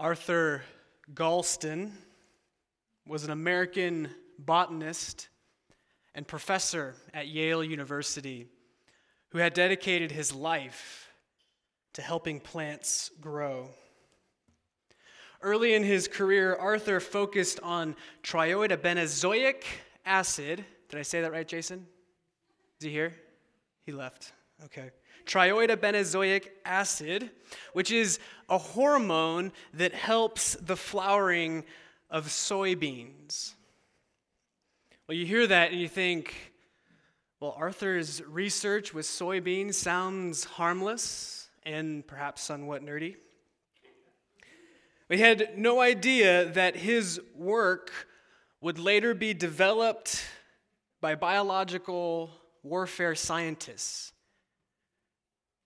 Arthur Galston was an American botanist and professor at Yale University who had dedicated his life to helping plants grow. Early in his career, Arthur focused on trioidobenzoic acid. Did I say that right, Jason? Is he here? He left. Okay trioidobenzoic acid, which is a hormone that helps the flowering of soybeans. Well, you hear that and you think, well, Arthur's research with soybeans sounds harmless and perhaps somewhat nerdy. We had no idea that his work would later be developed by biological warfare scientists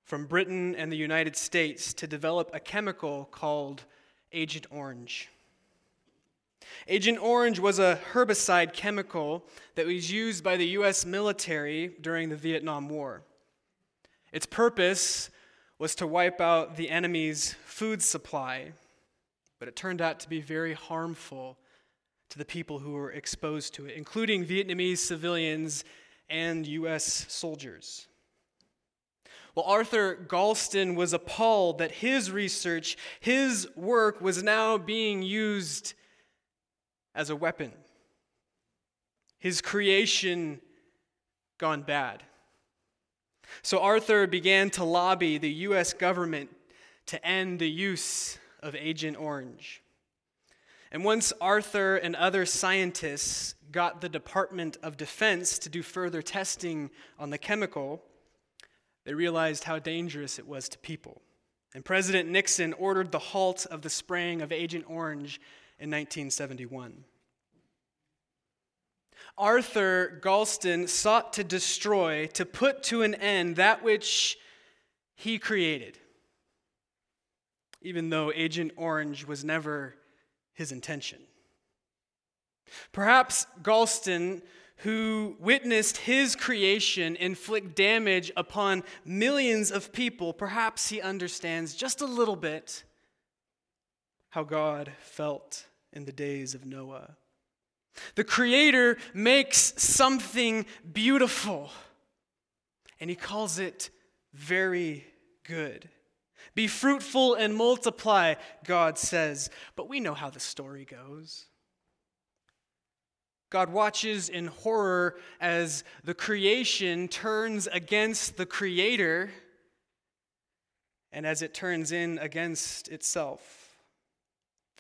from Britain and the United States to develop a chemical called Agent Orange. Agent Orange was a herbicide chemical that was used by the U.S. military during the Vietnam War. Its purpose was to wipe out the enemy's food supply, but it turned out to be very harmful to the people who were exposed to it, including Vietnamese civilians and U.S. soldiers. Well, Arthur Galston was appalled that his research, his work, was now being used as a weapon. His creation gone bad. So Arthur began to lobby the U.S. government to end the use of Agent Orange. And once Arthur and other scientists got the Department of Defense to do further testing on the chemical, they realized how dangerous it was to people. And President Nixon ordered the halt of the spraying of Agent Orange in 1971. Arthur Galston sought to destroy, to put to an end that which he created, even though Agent Orange was never his intention. Perhaps Galston who witnessed his creation inflict damage upon millions of people, perhaps he understands just a little bit how God felt in the days of Noah. The Creator makes something beautiful, and He calls it very good. Be fruitful and multiply, God says. But we know how the story goes. God watches in horror as the creation turns against the Creator and as it turns in against itself.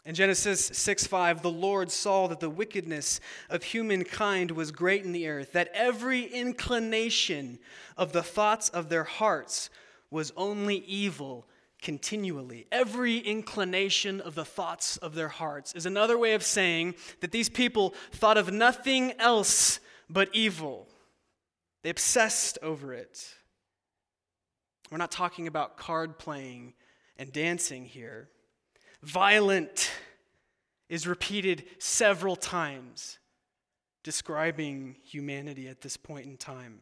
In Genesis 6 5, the Lord saw that the wickedness of humankind was great in the earth, that every inclination of the thoughts of their hearts was only evil continually. Every inclination of the thoughts of their hearts is another way of saying that these people thought of nothing else but evil. They obsessed over it. We're not talking about card playing and dancing here. Violent is repeated several times, describing humanity at this point in time.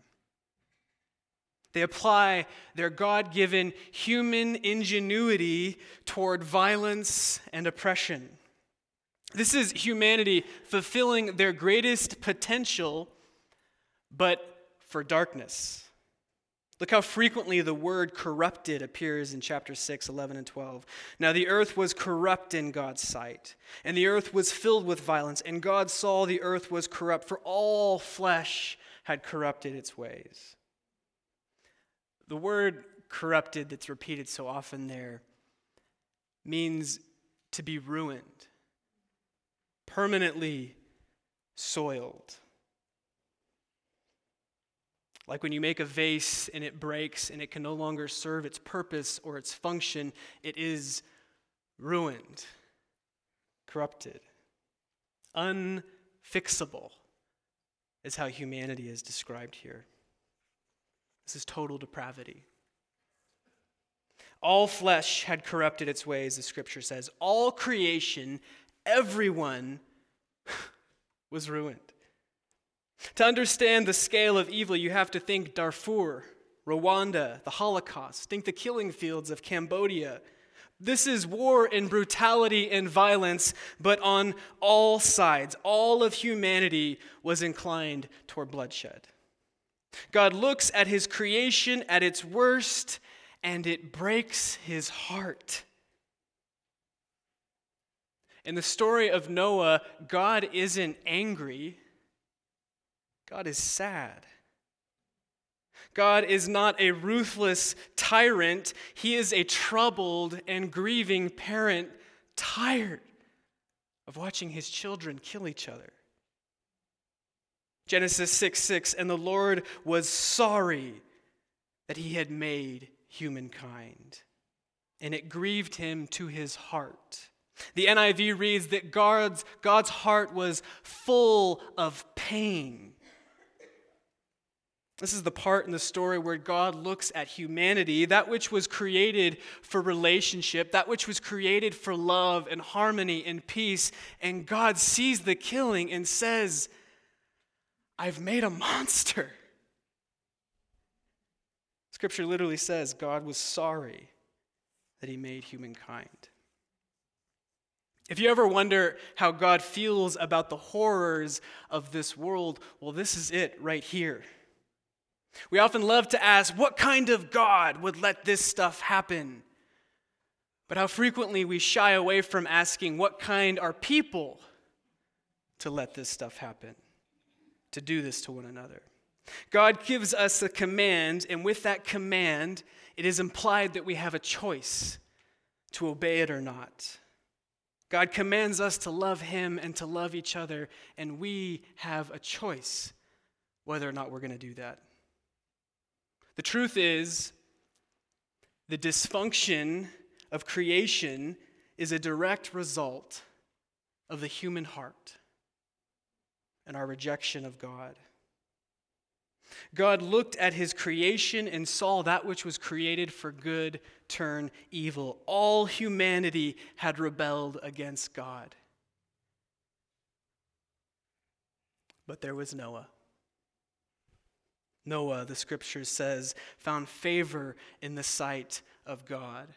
They apply their God given human ingenuity toward violence and oppression. This is humanity fulfilling their greatest potential, but for darkness. Look how frequently the word corrupted appears in chapter 6, 11, and 12. Now the earth was corrupt in God's sight, and the earth was filled with violence, and God saw the earth was corrupt, for all flesh had corrupted its ways. The word corrupted that's repeated so often there means to be ruined, permanently soiled. Like when you make a vase and it breaks and it can no longer serve its purpose or its function, it is ruined, corrupted, unfixable, is how humanity is described here. This is total depravity. All flesh had corrupted its ways, the scripture says. All creation, everyone was ruined. To understand the scale of evil, you have to think Darfur, Rwanda, the Holocaust. Think the killing fields of Cambodia, This is war and brutality and violence, but on all sides. All of humanity was inclined toward bloodshed. God looks at his creation at its worst, and it breaks his heart. In the story of Noah, God isn't angry, God is sad. God is not a ruthless tyrant, He is a troubled and grieving parent, tired of watching his children kill each other. Genesis 6 6, and the Lord was sorry that he had made humankind, and it grieved him to his heart. The NIV reads that God's, God's heart was full of pain this is the part in the story where God looks at humanity, that which was created for relationship, that which was created for love and harmony and peace, and God sees the killing and says, I've made a monster. Scripture literally says God was sorry that he made humankind. If you ever wonder how God feels about the horrors of this world, well, this is it right here. We often love to ask, what kind of God would let this stuff happen? But how frequently we shy away from asking, what kind are people to let this stuff happen, to do this to one another? God gives us a command, and with that command, it is implied that we have a choice to obey it or not. God commands us to love Him and to love each other, and we have a choice whether or not we're going to do that. The truth is, the dysfunction of creation is a direct result of the human heart and our rejection of God. God looked at his creation and saw that which was created for good turn evil. All humanity had rebelled against God. But there was Noah. Noah, the scripture says, found favor in the sight of God.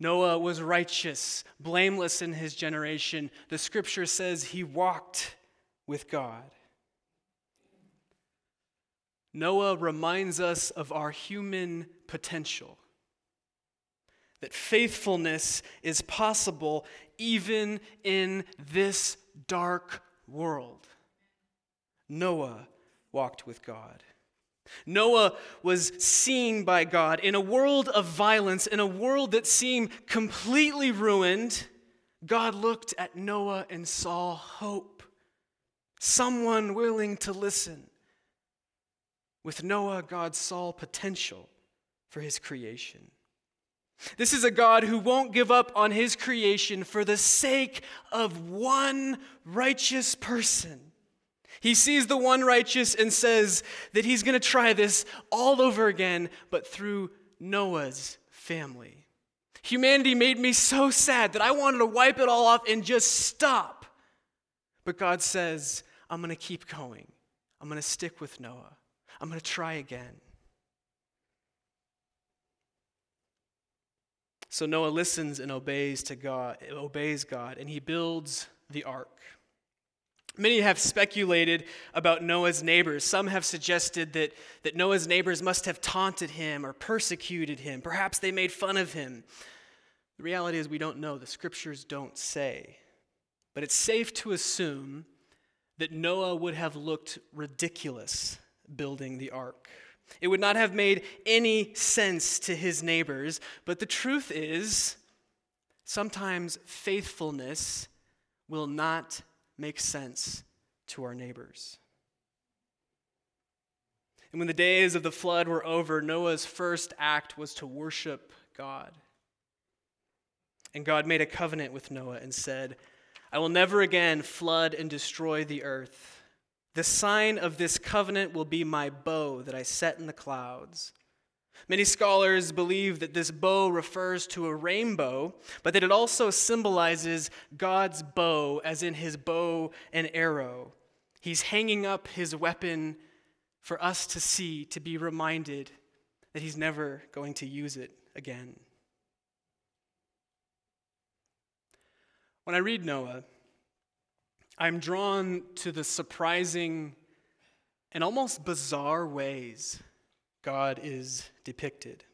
Noah was righteous, blameless in his generation. The scripture says he walked with God. Noah reminds us of our human potential, that faithfulness is possible even in this dark world. Noah walked with God. Noah was seen by God in a world of violence, in a world that seemed completely ruined. God looked at Noah and saw hope, someone willing to listen. With Noah, God saw potential for his creation. This is a God who won't give up on his creation for the sake of one righteous person. He sees the one righteous and says that he's going to try this all over again, but through Noah's family. Humanity made me so sad that I wanted to wipe it all off and just stop. But God says, I'm going to keep going. I'm going to stick with Noah. I'm going to try again. So Noah listens and obeys to God, obeys God, and he builds the ark. Many have speculated about Noah's neighbors. Some have suggested that, that Noah's neighbors must have taunted him or persecuted him. Perhaps they made fun of him. The reality is, we don't know. The scriptures don't say. But it's safe to assume that Noah would have looked ridiculous building the ark. It would not have made any sense to his neighbors. But the truth is, sometimes faithfulness will not make sense to our neighbors. And when the days of the flood were over, Noah's first act was to worship God. And God made a covenant with Noah and said, I will never again flood and destroy the earth. The sign of this covenant will be my bow that I set in the clouds. Many scholars believe that this bow refers to a rainbow, but that it also symbolizes God's bow, as in his bow and arrow. He's hanging up his weapon for us to see, to be reminded that he's never going to use it again. When I read Noah, I'm drawn to the surprising and almost bizarre ways God is depicted.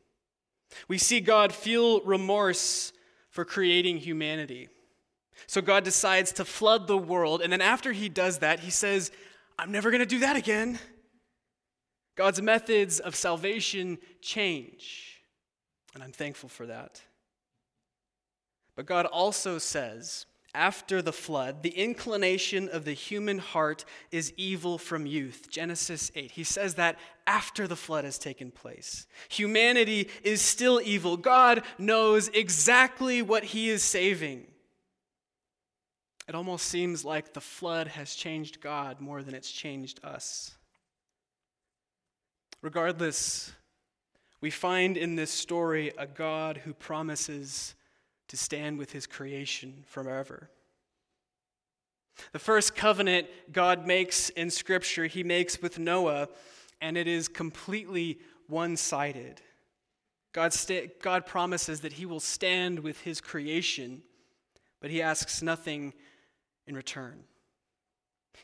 We see God feel remorse for creating humanity. So God decides to flood the world, and then after he does that, he says, I'm never going to do that again. God's methods of salvation change, and I'm thankful for that. But God also says, after the flood, the inclination of the human heart is evil from youth. Genesis 8. He says that after the flood has taken place. Humanity is still evil. God knows exactly what he is saving. It almost seems like the flood has changed God more than it's changed us. Regardless, we find in this story a God who promises to stand with his creation forever. The first covenant God makes in Scripture, he makes with Noah, and it is completely one sided. God, sta- God promises that he will stand with his creation, but he asks nothing in return.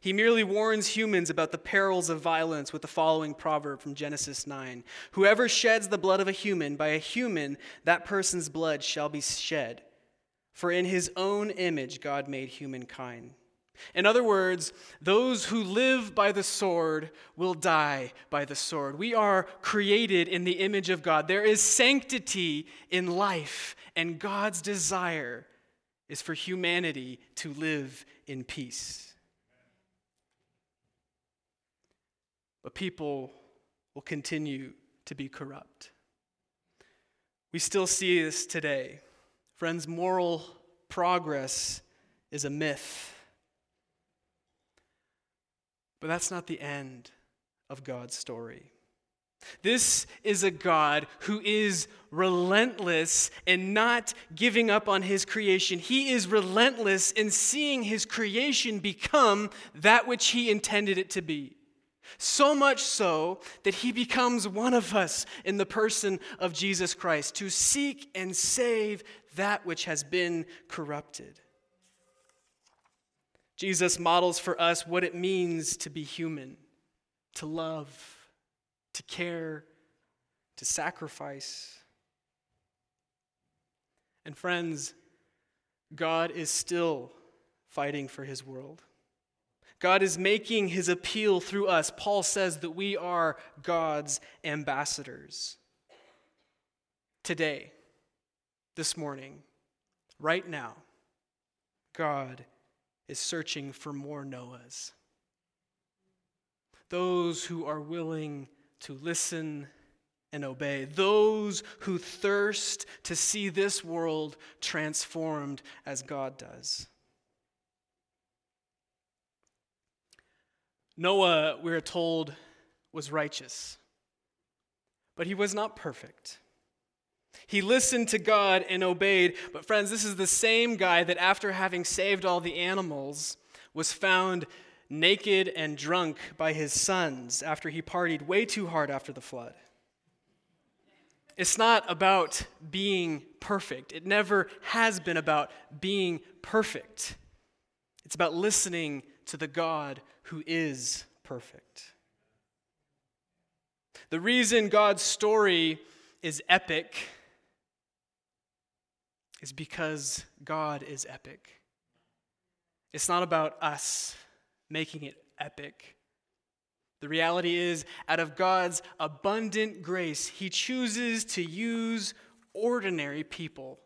He merely warns humans about the perils of violence with the following proverb from Genesis 9 Whoever sheds the blood of a human, by a human, that person's blood shall be shed. For in his own image, God made humankind. In other words, those who live by the sword will die by the sword. We are created in the image of God. There is sanctity in life, and God's desire is for humanity to live in peace. But people will continue to be corrupt. We still see this today. Friends, moral progress is a myth. But that's not the end of God's story. This is a God who is relentless in not giving up on his creation. He is relentless in seeing his creation become that which he intended it to be. So much so that he becomes one of us in the person of Jesus Christ to seek and save that which has been corrupted. Jesus models for us what it means to be human, to love, to care, to sacrifice. And friends, God is still fighting for his world. God is making his appeal through us. Paul says that we are God's ambassadors. Today, this morning, right now, God is searching for more Noahs. Those who are willing to listen and obey, those who thirst to see this world transformed as God does. Noah, we're told, was righteous, but he was not perfect. He listened to God and obeyed. But, friends, this is the same guy that, after having saved all the animals, was found naked and drunk by his sons after he partied way too hard after the flood. It's not about being perfect. It never has been about being perfect. It's about listening to the God who is perfect. The reason God's story is epic is because God is epic. It's not about us making it epic. The reality is, out of God's abundant grace, He chooses to use ordinary people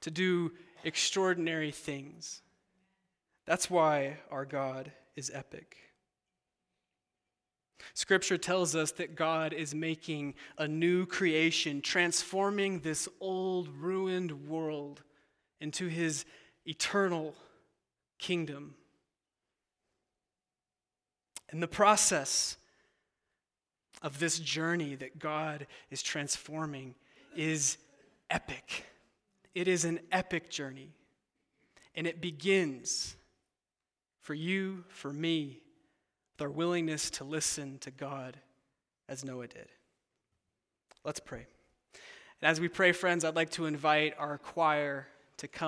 to do extraordinary things. That's why our God is epic. Scripture tells us that God is making a new creation, transforming this old, ruined world into his eternal kingdom. And the process of this journey that God is transforming is epic. It is an epic journey. And it begins for you, for me, with our willingness to listen to God as Noah did. Let's pray. And as we pray, friends, I'd like to invite our choir to come.